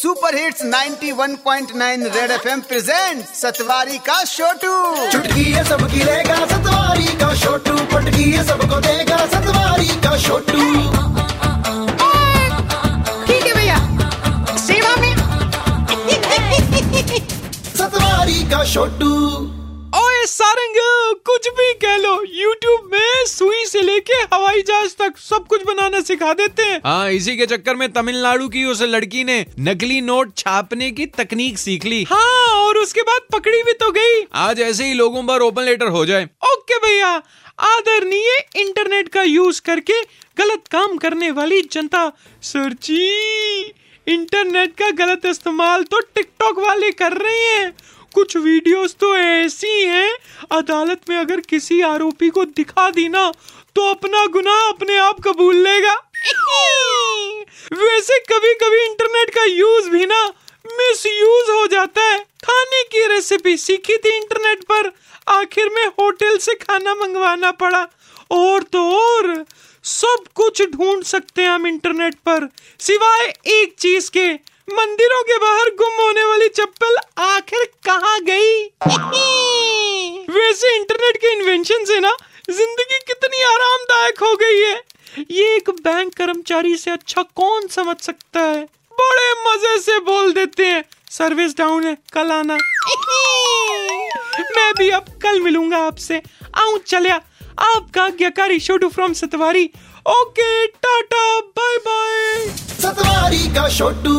Super hits 91.9 Red FM present Satwari का छोटू चुटकी है सबकी लेगा सतवारी का छोटू पटकी है सबको देगा सतवारी का छोटू ठीक है भैया। सेवा में। सतवारी का छोटू ओए सारंग कुछ भी कह लो YouTube में लेके हवाई जहाज़ तक सब कुछ बनाना सिखा देते हैं। हाँ इसी के चक्कर में तमिलनाडु की उस लड़की ने नकली नोट छापने की तकनीक सीख ली। हाँ और उसके बाद पकड़ी भी तो गई। आज ऐसे ही लोगों पर ओपन लेटर हो जाए। ओके भैया आदरणीय इंटरनेट का यूज़ करके गलत काम करने वाली जनता सर जी इंटरनेट का गलत इस्तेमाल तो टिकटॉक वाले कर रहे हैं। कुछ वीडियोस तो ऐसी हैं अदालत में अगर किसी आरोपी को दिखा दी ना तो अपना गुनाह अपने आप कबूल लेगा। वैसे कभी कभी इंटरनेट का यूज़ भी ना मिस यूज़ हो जाता है। खाने की रेसिपी सीखी थी इंटरनेट पर। आखिर में होटल से खाना मंगवाना पड़ा। और तो और सब कुछ ढूंढ सकते हैं हम इंटरनेट पर। सिवाय एक चीज़ के मंदिरों के बाहर गुम होने वाली चप्पल आखिर कहाँ गई? वैसे इंटरनेट के इन्वेंशन से ना ज़िंदगी कितनी आरामदायक हो गई है। ये एक बैंक कर्मचारी से अच्छा कौन समझ सकता है? बड़े मज़े से बोल देते हैं। सर्विस डाउन है, कल आना। मैं भी अब कल मिलूँगा आपसे। आऊ, चलिया। आपका आज्ञाकारी Chhotu from Satwari. Okay tata bye bye Satwari का छोटू